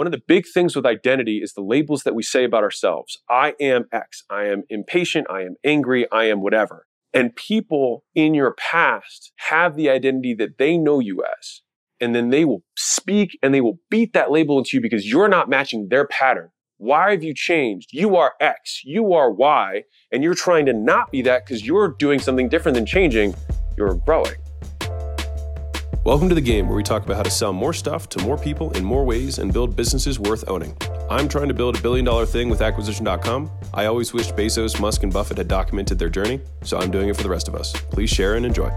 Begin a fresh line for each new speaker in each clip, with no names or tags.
one of the big things with identity is the labels that we say about ourselves. I am X. I am impatient. I am angry. I am whatever. And people in your past have the identity that they know you as. And then they will speak and they will beat that label into you because you're not matching their pattern. Why have you changed? You are X, you are Y, and you're trying to not be that because you're doing something different than changing. You're growing. Welcome to the game where we talk about how to sell more stuff to more people in more ways and build businesses worth owning. I'm trying to build a billion dollar thing with acquisition.com. I always wished Bezos, Musk, and Buffett had documented their journey, so I'm doing it for the rest of us. Please share and enjoy.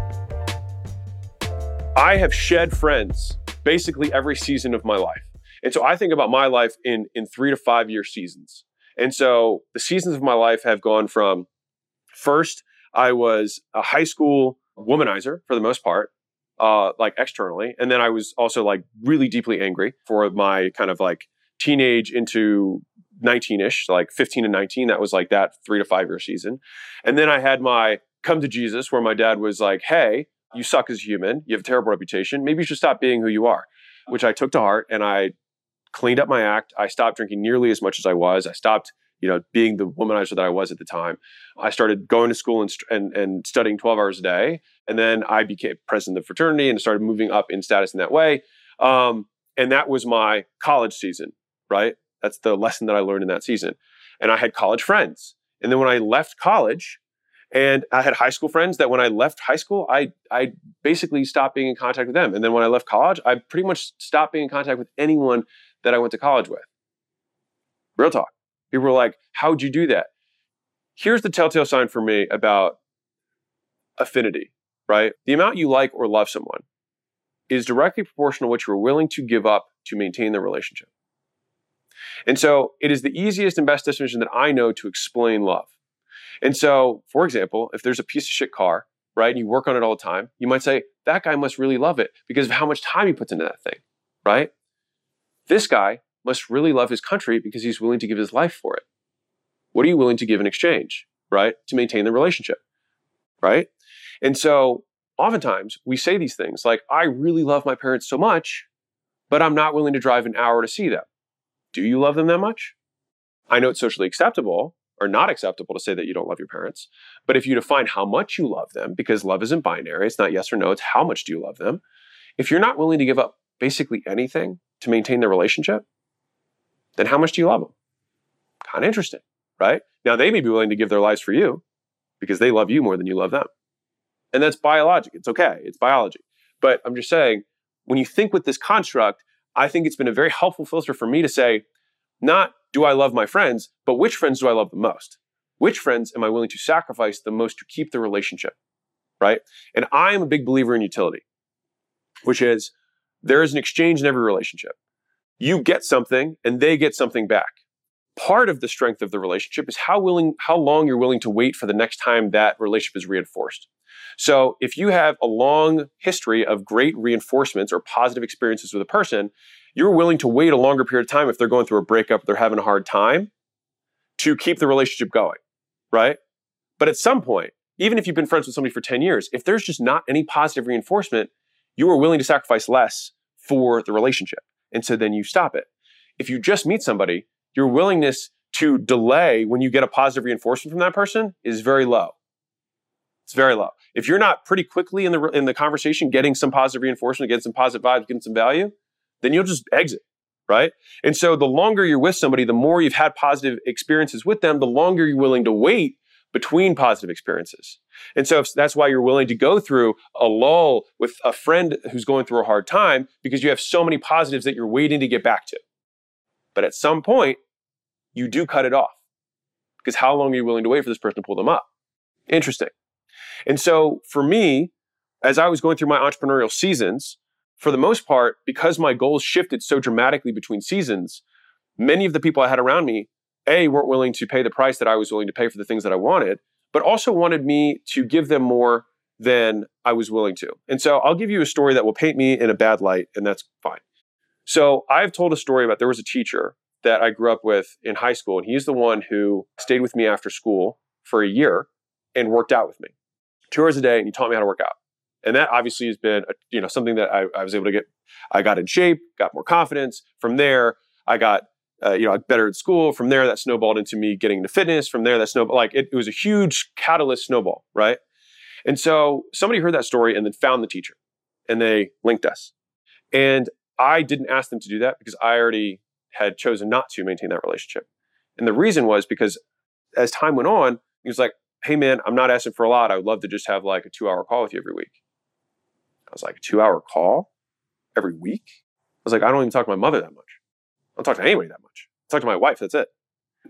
I have shed friends basically every season of my life. And so I think about my life in, in three to five year seasons. And so the seasons of my life have gone from first, I was a high school womanizer for the most part uh, like externally. And then I was also like really deeply angry for my kind of like teenage into 19 ish, like 15 and 19. That was like that three to five year season. And then I had my come to Jesus where my dad was like, Hey, you suck as a human. You have a terrible reputation. Maybe you should stop being who you are, which I took to heart and I cleaned up my act. I stopped drinking nearly as much as I was. I stopped you know, being the womanizer that I was at the time, I started going to school and, and, and studying 12 hours a day. And then I became president of the fraternity and started moving up in status in that way. Um, and that was my college season, right? That's the lesson that I learned in that season. And I had college friends. And then when I left college, and I had high school friends that when I left high school, I, I basically stopped being in contact with them. And then when I left college, I pretty much stopped being in contact with anyone that I went to college with. Real talk. People were like, How'd you do that? Here's the telltale sign for me about affinity, right? The amount you like or love someone is directly proportional to what you're willing to give up to maintain the relationship. And so it is the easiest and best definition that I know to explain love. And so, for example, if there's a piece of shit car, right, and you work on it all the time, you might say, that guy must really love it because of how much time he puts into that thing, right? This guy must really love his country because he's willing to give his life for it. What are you willing to give in exchange, right? To maintain the relationship, right? And so oftentimes we say these things like, I really love my parents so much, but I'm not willing to drive an hour to see them. Do you love them that much? I know it's socially acceptable or not acceptable to say that you don't love your parents. But if you define how much you love them, because love isn't binary, it's not yes or no, it's how much do you love them. If you're not willing to give up basically anything to maintain the relationship, then how much do you love them? Kind of interesting, right? Now they may be willing to give their lives for you because they love you more than you love them. And that's biologic. It's okay. It's biology. But I'm just saying, when you think with this construct, I think it's been a very helpful filter for me to say, not do I love my friends, but which friends do I love the most? Which friends am I willing to sacrifice the most to keep the relationship? Right? And I am a big believer in utility, which is there is an exchange in every relationship you get something and they get something back. Part of the strength of the relationship is how willing, how long you're willing to wait for the next time that relationship is reinforced. So if you have a long history of great reinforcements or positive experiences with a person, you're willing to wait a longer period of time if they're going through a breakup, they're having a hard time to keep the relationship going, right? But at some point, even if you've been friends with somebody for 10 years, if there's just not any positive reinforcement, you are willing to sacrifice less for the relationship. And so then you stop it. If you just meet somebody, your willingness to delay when you get a positive reinforcement from that person is very low. It's very low. If you're not pretty quickly in the in the conversation getting some positive reinforcement, getting some positive vibes, getting some value, then you'll just exit, right? And so the longer you're with somebody, the more you've had positive experiences with them, the longer you're willing to wait between positive experiences. And so that's why you're willing to go through a lull with a friend who's going through a hard time because you have so many positives that you're waiting to get back to. But at some point, you do cut it off because how long are you willing to wait for this person to pull them up? Interesting. And so for me, as I was going through my entrepreneurial seasons, for the most part, because my goals shifted so dramatically between seasons, many of the people I had around me a, weren't willing to pay the price that I was willing to pay for the things that I wanted, but also wanted me to give them more than I was willing to. And so I'll give you a story that will paint me in a bad light, and that's fine. So I've told a story about there was a teacher that I grew up with in high school, and he's the one who stayed with me after school for a year and worked out with me two hours a day, and he taught me how to work out. And that obviously has been, you know, something that I, I was able to get. I got in shape, got more confidence. From there, I got uh, you know better at school. From there, that snowballed into me getting into fitness. From there, that snowball like it, it was a huge catalyst snowball, right? And so somebody heard that story and then found the teacher, and they linked us. And I didn't ask them to do that because I already had chosen not to maintain that relationship. And the reason was because as time went on, he was like, "Hey man, I'm not asking for a lot. I would love to just have like a two hour call with you every week." I was like, "Two hour call every week?" I was like, "I don't even talk to my mother that much. I don't talk to anybody that much. I talk to my wife. That's it."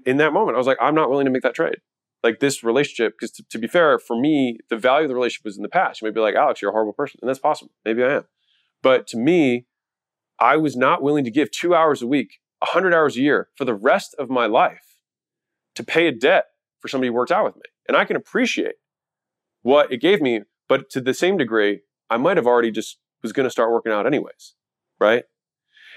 In that moment, I was like, "I'm not willing to make that trade." Like this relationship, because to, to be fair, for me, the value of the relationship was in the past. You may be like, Alex, you're a horrible person. And that's possible. Maybe I am. But to me, I was not willing to give two hours a week, 100 hours a year for the rest of my life to pay a debt for somebody who worked out with me. And I can appreciate what it gave me, but to the same degree, I might have already just was going to start working out anyways, right?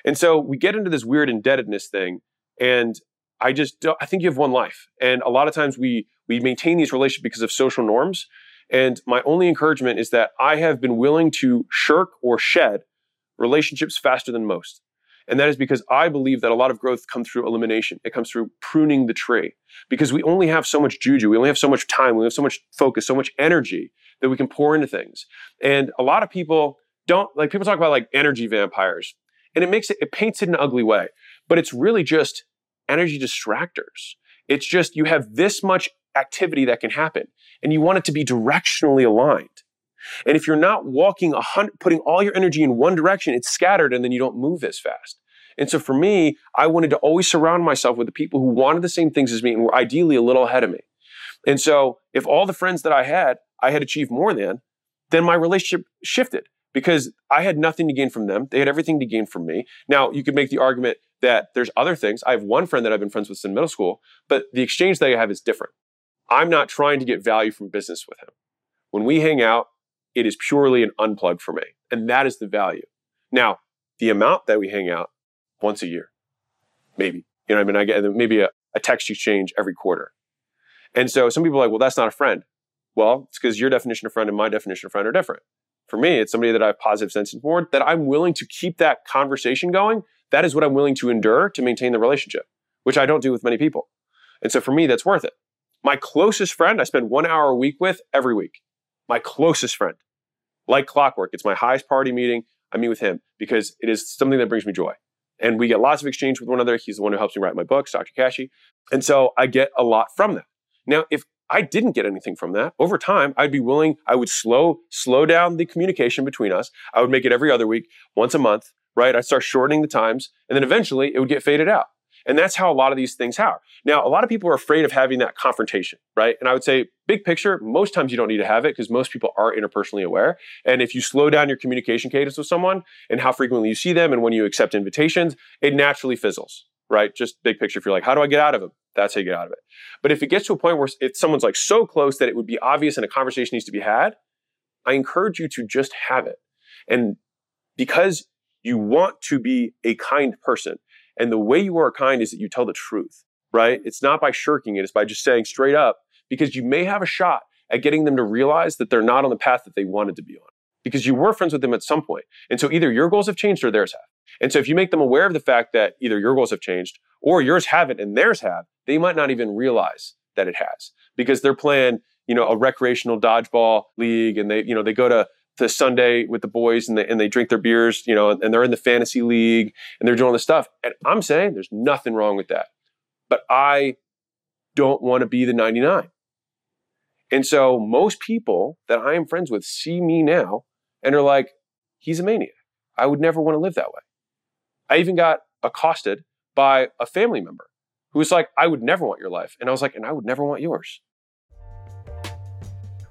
And so we get into this weird indebtedness thing, and I just I think you have one life, and a lot of times we we maintain these relationships because of social norms. And my only encouragement is that I have been willing to shirk or shed relationships faster than most. And that is because I believe that a lot of growth comes through elimination. It comes through pruning the tree. Because we only have so much juju, we only have so much time, we have so much focus, so much energy that we can pour into things. And a lot of people don't like people talk about like energy vampires. And it makes it it paints it in an ugly way. But it's really just energy distractors. It's just you have this much activity that can happen and you want it to be directionally aligned. And if you're not walking a hundred, putting all your energy in one direction, it's scattered and then you don't move as fast. And so for me, I wanted to always surround myself with the people who wanted the same things as me and were ideally a little ahead of me. And so if all the friends that I had, I had achieved more than, then my relationship shifted because I had nothing to gain from them. They had everything to gain from me. Now, you could make the argument that there's other things. I have one friend that I've been friends with since middle school, but the exchange that I have is different. I'm not trying to get value from business with him. When we hang out, it is purely an unplug for me. And that is the value. Now, the amount that we hang out once a year, maybe. You know, I mean, I get maybe a, a text exchange every quarter. And so some people are like, well, that's not a friend. Well, it's because your definition of friend and my definition of friend are different. For me, it's somebody that I have positive sense for, that I'm willing to keep that conversation going. That is what I'm willing to endure to maintain the relationship, which I don't do with many people. And so for me, that's worth it. My closest friend, I spend one hour a week with every week. My closest friend like clockwork. It's my highest priority meeting. I meet with him because it is something that brings me joy. And we get lots of exchange with one another. He's the one who helps me write my books, Dr. Kashi. And so I get a lot from that. Now, if I didn't get anything from that, over time, I'd be willing, I would slow, slow down the communication between us. I would make it every other week, once a month, right? I'd start shortening the times, and then eventually it would get faded out. And that's how a lot of these things are. Now, a lot of people are afraid of having that confrontation, right? And I would say, big picture, most times you don't need to have it because most people are interpersonally aware. And if you slow down your communication cadence with someone and how frequently you see them and when you accept invitations, it naturally fizzles, right? Just big picture. If you're like, how do I get out of it? That's how you get out of it. But if it gets to a point where if someone's like so close that it would be obvious and a conversation needs to be had, I encourage you to just have it. And because you want to be a kind person, and the way you are kind is that you tell the truth, right? It's not by shirking it, it's by just saying straight up, because you may have a shot at getting them to realize that they're not on the path that they wanted to be on. Because you were friends with them at some point. And so either your goals have changed or theirs have. And so if you make them aware of the fact that either your goals have changed or yours haven't and theirs have, they might not even realize that it has. Because they're playing, you know, a recreational dodgeball league and they, you know, they go to to Sunday with the boys and they, and they drink their beers, you know, and they're in the fantasy league and they're doing this stuff. And I'm saying there's nothing wrong with that. But I don't want to be the 99. And so most people that I am friends with see me now and are like, he's a maniac. I would never want to live that way. I even got accosted by a family member who was like, I would never want your life. And I was like, and I would never want yours.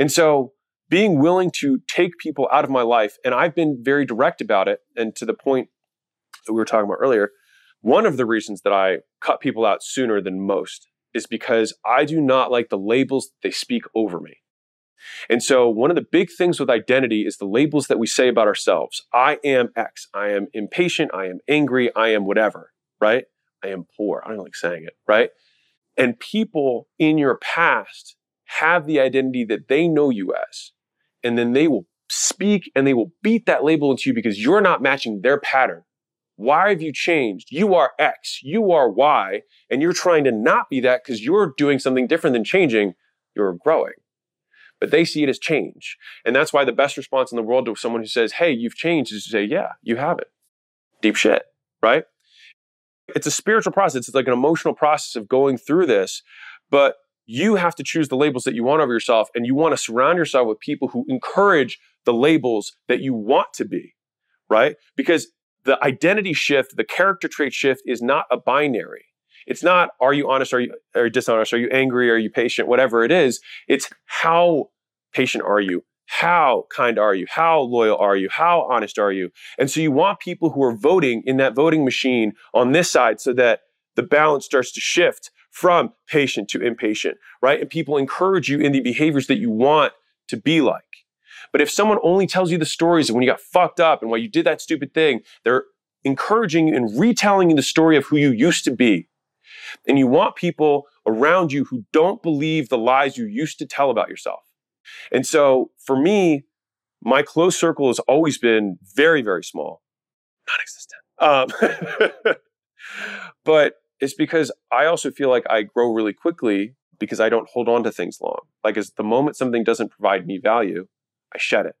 And so being willing to take people out of my life, and I've been very direct about it, and to the point that we were talking about earlier, One of the reasons that I cut people out sooner than most is because I do not like the labels they speak over me. And so, one of the big things with identity is the labels that we say about ourselves. I am X. I am impatient. I am angry. I am whatever, right? I am poor. I don't like saying it, right? And people in your past have the identity that they know you as. And then they will speak and they will beat that label into you because you're not matching their pattern. Why have you changed? You are X, you are Y, and you're trying to not be that because you're doing something different than changing, you're growing. But they see it as change. And that's why the best response in the world to someone who says, Hey, you've changed is to say, Yeah, you haven't. Deep shit, right? It's a spiritual process. It's like an emotional process of going through this. But you have to choose the labels that you want over yourself, and you want to surround yourself with people who encourage the labels that you want to be, right? Because the identity shift, the character trait shift is not a binary. It's not, are you honest, are you, you dishonest, are you angry, are you patient, whatever it is. It's how patient are you? How kind are you? How loyal are you? How honest are you? And so you want people who are voting in that voting machine on this side so that the balance starts to shift from patient to impatient, right? And people encourage you in the behaviors that you want to be like. But if someone only tells you the stories of when you got fucked up and why you did that stupid thing, they're encouraging you and retelling you the story of who you used to be. And you want people around you who don't believe the lies you used to tell about yourself. And so for me, my close circle has always been very, very small, non existent. Um, but it's because I also feel like I grow really quickly because I don't hold on to things long. Like, as the moment something doesn't provide me value, I shed it.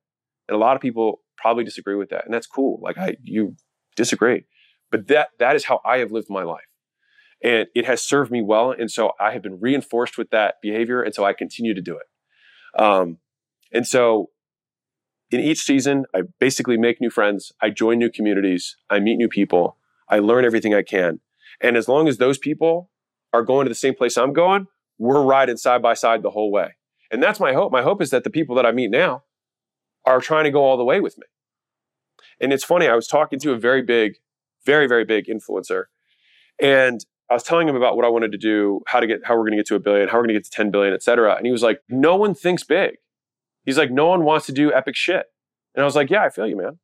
And a lot of people probably disagree with that. And that's cool. Like I you disagree. But that that is how I have lived my life. And it has served me well. And so I have been reinforced with that behavior. And so I continue to do it. Um, and so in each season, I basically make new friends. I join new communities. I meet new people. I learn everything I can. And as long as those people are going to the same place I'm going, we're riding side by side the whole way. And that's my hope. My hope is that the people that I meet now are trying to go all the way with me. And it's funny, I was talking to a very big, very, very big influencer. And I was telling him about what I wanted to do, how to get, how we're going to get to a billion, how we're going to get to 10 billion, et cetera. And he was like, no one thinks big. He's like, no one wants to do epic shit. And I was like, yeah, I feel you, man.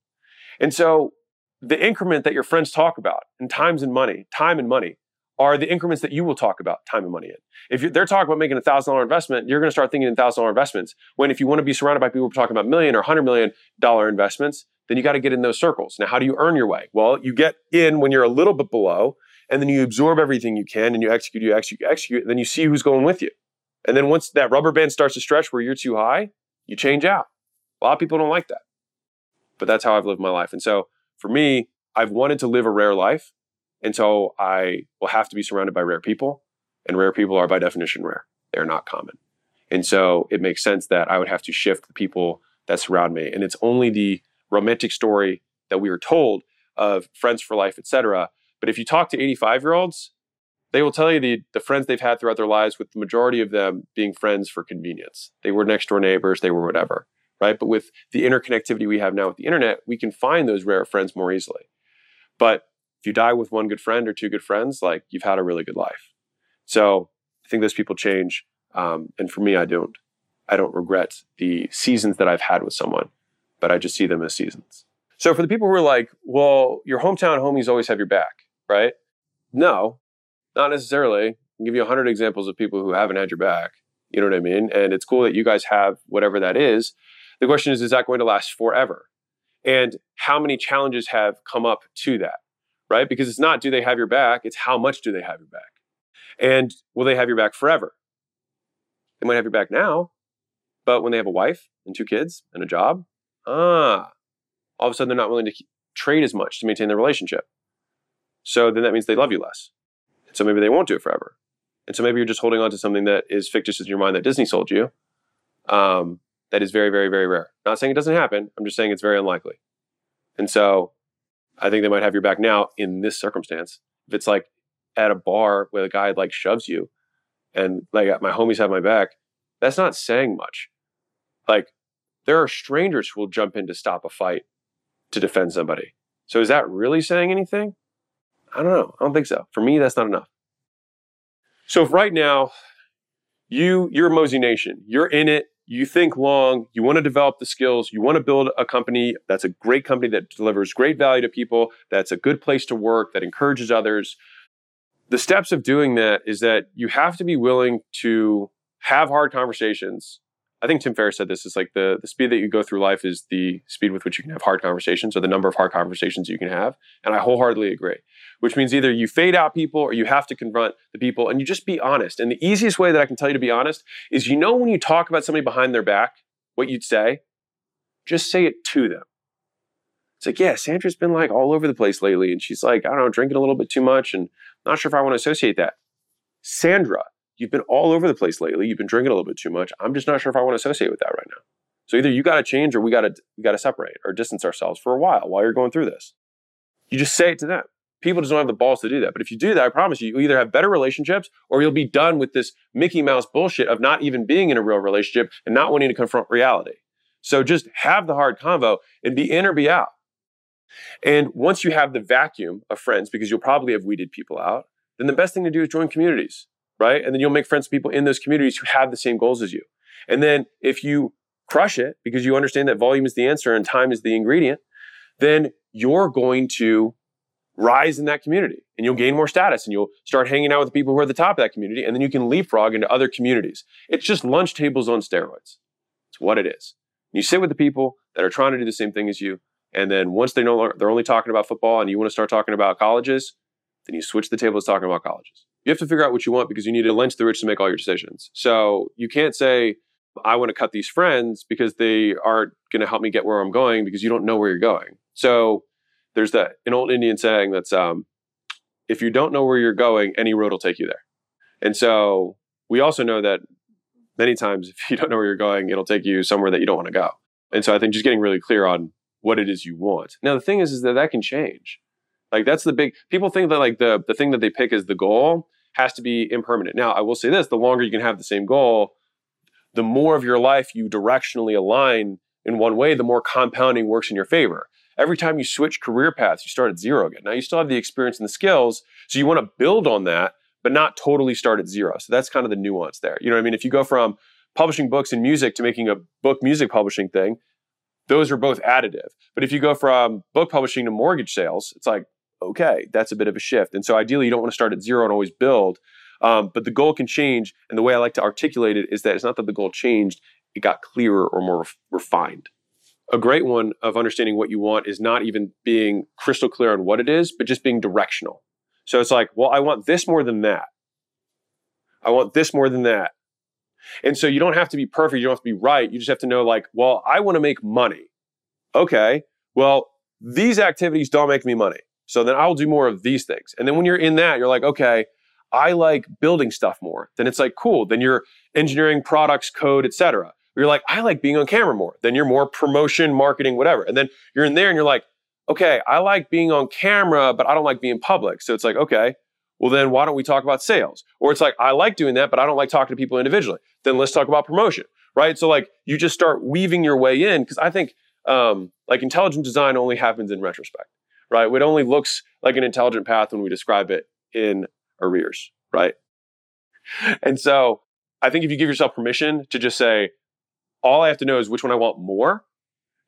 And so the increment that your friends talk about and times and money, time and money, are the increments that you will talk about time and money in. If they're talking about making a thousand dollar investment, you're going to start thinking in thousand dollar investments. When if you want to be surrounded by people talking about million or hundred million dollar investments, then you got to get in those circles. Now, how do you earn your way? Well, you get in when you're a little bit below, and then you absorb everything you can, and you execute, you execute, you execute, and then you see who's going with you. And then once that rubber band starts to stretch where you're too high, you change out. A lot of people don't like that, but that's how I've lived my life. And so for me, I've wanted to live a rare life and so I will have to be surrounded by rare people, and rare people are by definition rare. They're not common. And so it makes sense that I would have to shift the people that surround me. And it's only the romantic story that we are told of friends for life, etc. But if you talk to 85 year olds, they will tell you the, the friends they've had throughout their lives, with the majority of them being friends for convenience. They were next door neighbors, they were whatever, right? But with the interconnectivity we have now with the internet, we can find those rare friends more easily. But if you die with one good friend or two good friends, like you've had a really good life. So I think those people change. Um, and for me, I don't. I don't regret the seasons that I've had with someone, but I just see them as seasons. So for the people who are like, well, your hometown homies always have your back, right? No, not necessarily. I'll give you a hundred examples of people who haven't had your back. You know what I mean? And it's cool that you guys have whatever that is. The question is, is that going to last forever? And how many challenges have come up to that? right? Because it's not do they have your back, it's how much do they have your back. And will they have your back forever? They might have your back now, but when they have a wife and two kids and a job, ah, all of a sudden they're not willing to trade as much to maintain their relationship. So then that means they love you less. So maybe they won't do it forever. And so maybe you're just holding on to something that is fictitious in your mind that Disney sold you. Um, that is very, very, very rare. Not saying it doesn't happen. I'm just saying it's very unlikely. And so I think they might have your back now in this circumstance. If it's like at a bar where the guy like shoves you and like my homies have my back, that's not saying much. Like there are strangers who will jump in to stop a fight to defend somebody. So is that really saying anything? I don't know. I don't think so. For me, that's not enough. So if right now you you're Mozination, you're in it, you think long, you want to develop the skills, you want to build a company that's a great company that delivers great value to people, that's a good place to work, that encourages others. The steps of doing that is that you have to be willing to have hard conversations I think Tim Ferriss said this is like the, the speed that you go through life is the speed with which you can have hard conversations or the number of hard conversations you can have. And I wholeheartedly agree, which means either you fade out people or you have to confront the people and you just be honest. And the easiest way that I can tell you to be honest is you know, when you talk about somebody behind their back, what you'd say, just say it to them. It's like, yeah, Sandra's been like all over the place lately. And she's like, I don't know, drinking a little bit too much and not sure if I want to associate that. Sandra, you've been all over the place lately. You've been drinking a little bit too much. I'm just not sure if I want to associate with that right now. So either you got to change or we got to we got to separate or distance ourselves for a while while you're going through this. You just say it to them. People just don't have the balls to do that. But if you do that, I promise you, you either have better relationships or you'll be done with this Mickey Mouse bullshit of not even being in a real relationship and not wanting to confront reality. So just have the hard convo and be in or be out. And once you have the vacuum of friends, because you'll probably have weeded people out, then the best thing to do is join communities right? And then you'll make friends with people in those communities who have the same goals as you. And then if you crush it because you understand that volume is the answer and time is the ingredient, then you're going to rise in that community and you'll gain more status and you'll start hanging out with the people who are at the top of that community and then you can leapfrog into other communities. It's just lunch tables on steroids. It's what it is. You sit with the people that are trying to do the same thing as you. And then once they know they're only talking about football and you want to start talking about colleges, then you switch the tables talking about colleges you have to figure out what you want because you need to lynch the rich to make all your decisions. So you can't say, I want to cut these friends because they aren't going to help me get where I'm going because you don't know where you're going. So there's that an old Indian saying that's um, if you don't know where you're going, any road will take you there. And so we also know that many times if you don't know where you're going, it'll take you somewhere that you don't want to go. And so I think just getting really clear on what it is you want. Now the thing is, is that that can change. Like that's the big people think that like the the thing that they pick is the goal has to be impermanent. Now, I will say this the longer you can have the same goal, the more of your life you directionally align in one way, the more compounding works in your favor. Every time you switch career paths, you start at zero again. Now, you still have the experience and the skills, so you want to build on that, but not totally start at zero. So that's kind of the nuance there. You know what I mean? If you go from publishing books and music to making a book music publishing thing, those are both additive. But if you go from book publishing to mortgage sales, it's like, okay, that's a bit of a shift. And so ideally, you don't want to start at zero and always build. Um, but the goal can change. And the way I like to articulate it is that it's not that the goal changed, it got clearer or more ref- refined. A great one of understanding what you want is not even being crystal clear on what it is, but just being directional. So it's like, well, I want this more than that. I want this more than that. And so you don't have to be perfect. You don't have to be right. You just have to know, like, well, I want to make money. Okay. Well, these activities don't make me money. So then I'll do more of these things. And then when you're in that, you're like, okay, I like building stuff more. Then it's like, cool. Then you're engineering products, code, etc. You're like, I like being on camera more. Then you're more promotion, marketing, whatever. And then you're in there and you're like, okay, I like being on camera, but I don't like being public. So it's like, okay, well then why don't we talk about sales? Or it's like, I like doing that, but I don't like talking to people individually. Then let's talk about promotion, right? So like you just start weaving your way in because I think um, like intelligent design only happens in retrospect right? It only looks like an intelligent path when we describe it in arrears, right? And so I think if you give yourself permission to just say, all I have to know is which one I want more,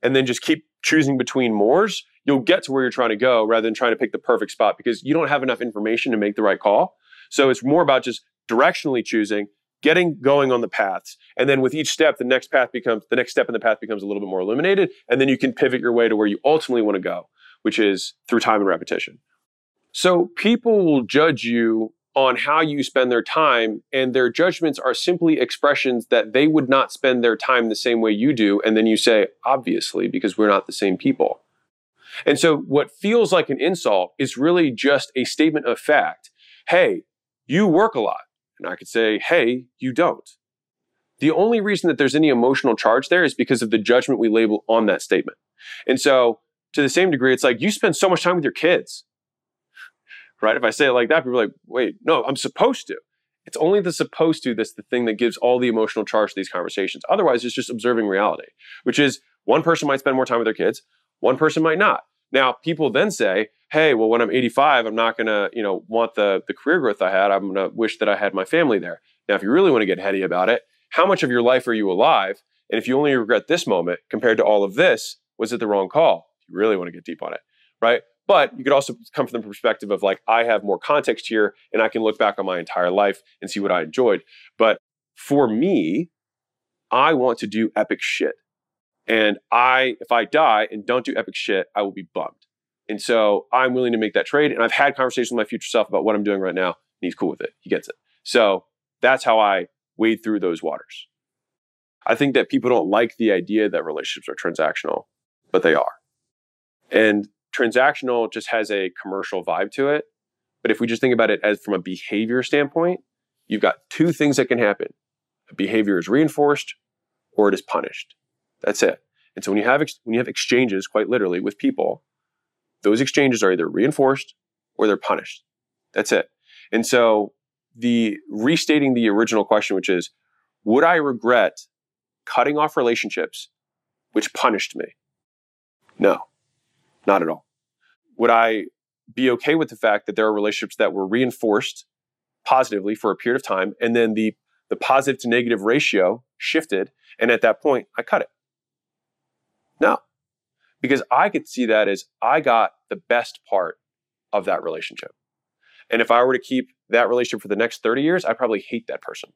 and then just keep choosing between mores, you'll get to where you're trying to go rather than trying to pick the perfect spot because you don't have enough information to make the right call. So it's more about just directionally choosing, getting going on the paths. And then with each step, the next path becomes the next step in the path becomes a little bit more illuminated. And then you can pivot your way to where you ultimately want to go which is through time and repetition. So people will judge you on how you spend their time, and their judgments are simply expressions that they would not spend their time the same way you do. And then you say, obviously, because we're not the same people. And so what feels like an insult is really just a statement of fact. Hey, you work a lot. And I could say, hey, you don't. The only reason that there's any emotional charge there is because of the judgment we label on that statement. And so to the same degree, it's like you spend so much time with your kids, right? If I say it like that, people are like, wait, no, I'm supposed to. It's only the supposed to that's the thing that gives all the emotional charge to these conversations. Otherwise, it's just observing reality, which is one person might spend more time with their kids, one person might not. Now, people then say, hey, well, when I'm 85, I'm not gonna, you know, want the the career growth I had. I'm gonna wish that I had my family there. Now, if you really want to get heady about it, how much of your life are you alive? And if you only regret this moment compared to all of this, was it the wrong call? You really want to get deep on it, right? But you could also come from the perspective of like, I have more context here and I can look back on my entire life and see what I enjoyed. But for me, I want to do epic shit. And I, if I die and don't do epic shit, I will be bummed. And so I'm willing to make that trade. And I've had conversations with my future self about what I'm doing right now. And he's cool with it. He gets it. So that's how I wade through those waters. I think that people don't like the idea that relationships are transactional, but they are. And transactional just has a commercial vibe to it. But if we just think about it as from a behavior standpoint, you've got two things that can happen. A behavior is reinforced or it is punished. That's it. And so when you have ex- when you have exchanges quite literally with people, those exchanges are either reinforced or they're punished. That's it. And so the restating the original question which is would I regret cutting off relationships which punished me? No. Not at all. Would I be okay with the fact that there are relationships that were reinforced positively for a period of time and then the the positive to negative ratio shifted and at that point I cut it? No. Because I could see that as I got the best part of that relationship. And if I were to keep that relationship for the next 30 years, I probably hate that person.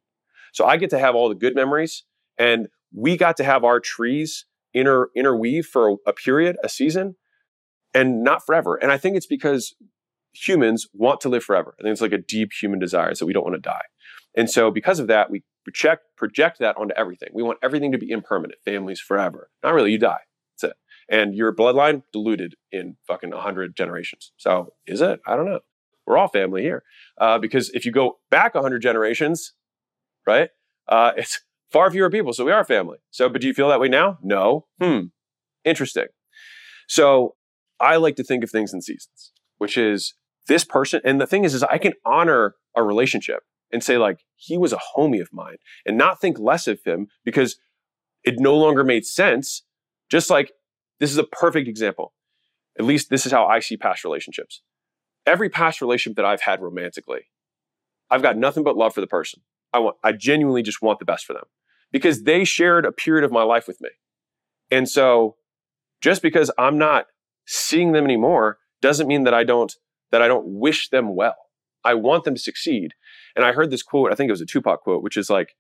So I get to have all the good memories and we got to have our trees inter interweave for a, a period, a season and not forever. And I think it's because humans want to live forever. I think it's like a deep human desire so we don't want to die. And so because of that, we project project that onto everything. We want everything to be impermanent, families forever. Not really, you die. That's it. And your bloodline diluted in fucking 100 generations. So is it? I don't know. We're all family here. Uh, because if you go back 100 generations, right, uh, it's far fewer people. So we are family. So, but do you feel that way now? No. Hmm. Interesting. So I like to think of things in seasons, which is this person. And the thing is, is I can honor a relationship and say like, he was a homie of mine and not think less of him because it no longer made sense. Just like this is a perfect example. At least this is how I see past relationships. Every past relationship that I've had romantically, I've got nothing but love for the person. I want, I genuinely just want the best for them because they shared a period of my life with me. And so just because I'm not seeing them anymore doesn't mean that I don't that I don't wish them well. I want them to succeed. And I heard this quote, I think it was a Tupac quote, which is like,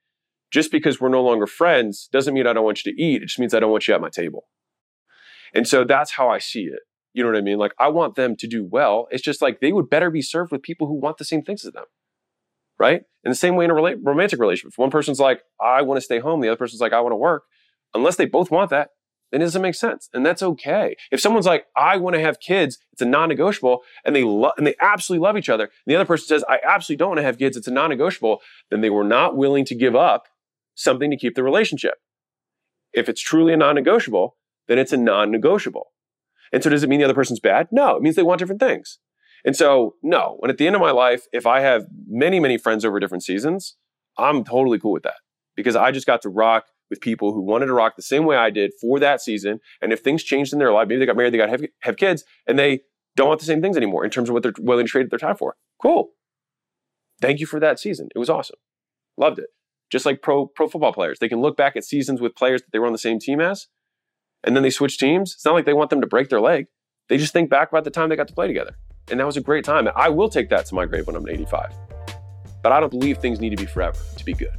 just because we're no longer friends doesn't mean I don't want you to eat. It just means I don't want you at my table. And so that's how I see it. You know what I mean? Like I want them to do well. It's just like they would better be served with people who want the same things as them. Right? In the same way in a rela- romantic relationship, if one person's like, I want to stay home, the other person's like, I want to work, unless they both want that, then it doesn't make sense. And that's okay. If someone's like, I want to have kids, it's a non-negotiable, and they love and they absolutely love each other, and the other person says, I absolutely don't want to have kids, it's a non-negotiable, then they were not willing to give up something to keep the relationship. If it's truly a non-negotiable, then it's a non-negotiable. And so does it mean the other person's bad? No, it means they want different things. And so, no, when at the end of my life, if I have many, many friends over different seasons, I'm totally cool with that because I just got to rock with people who wanted to rock the same way I did for that season. And if things changed in their life, maybe they got married, they got have, have kids, and they don't want the same things anymore in terms of what they're willing to trade their time for. Cool. Thank you for that season. It was awesome. Loved it. Just like pro pro football players, they can look back at seasons with players that they were on the same team as, and then they switch teams. It's not like they want them to break their leg. They just think back about the time they got to play together. And that was a great time. And I will take that to my grave when I'm 85. But I don't believe things need to be forever to be good.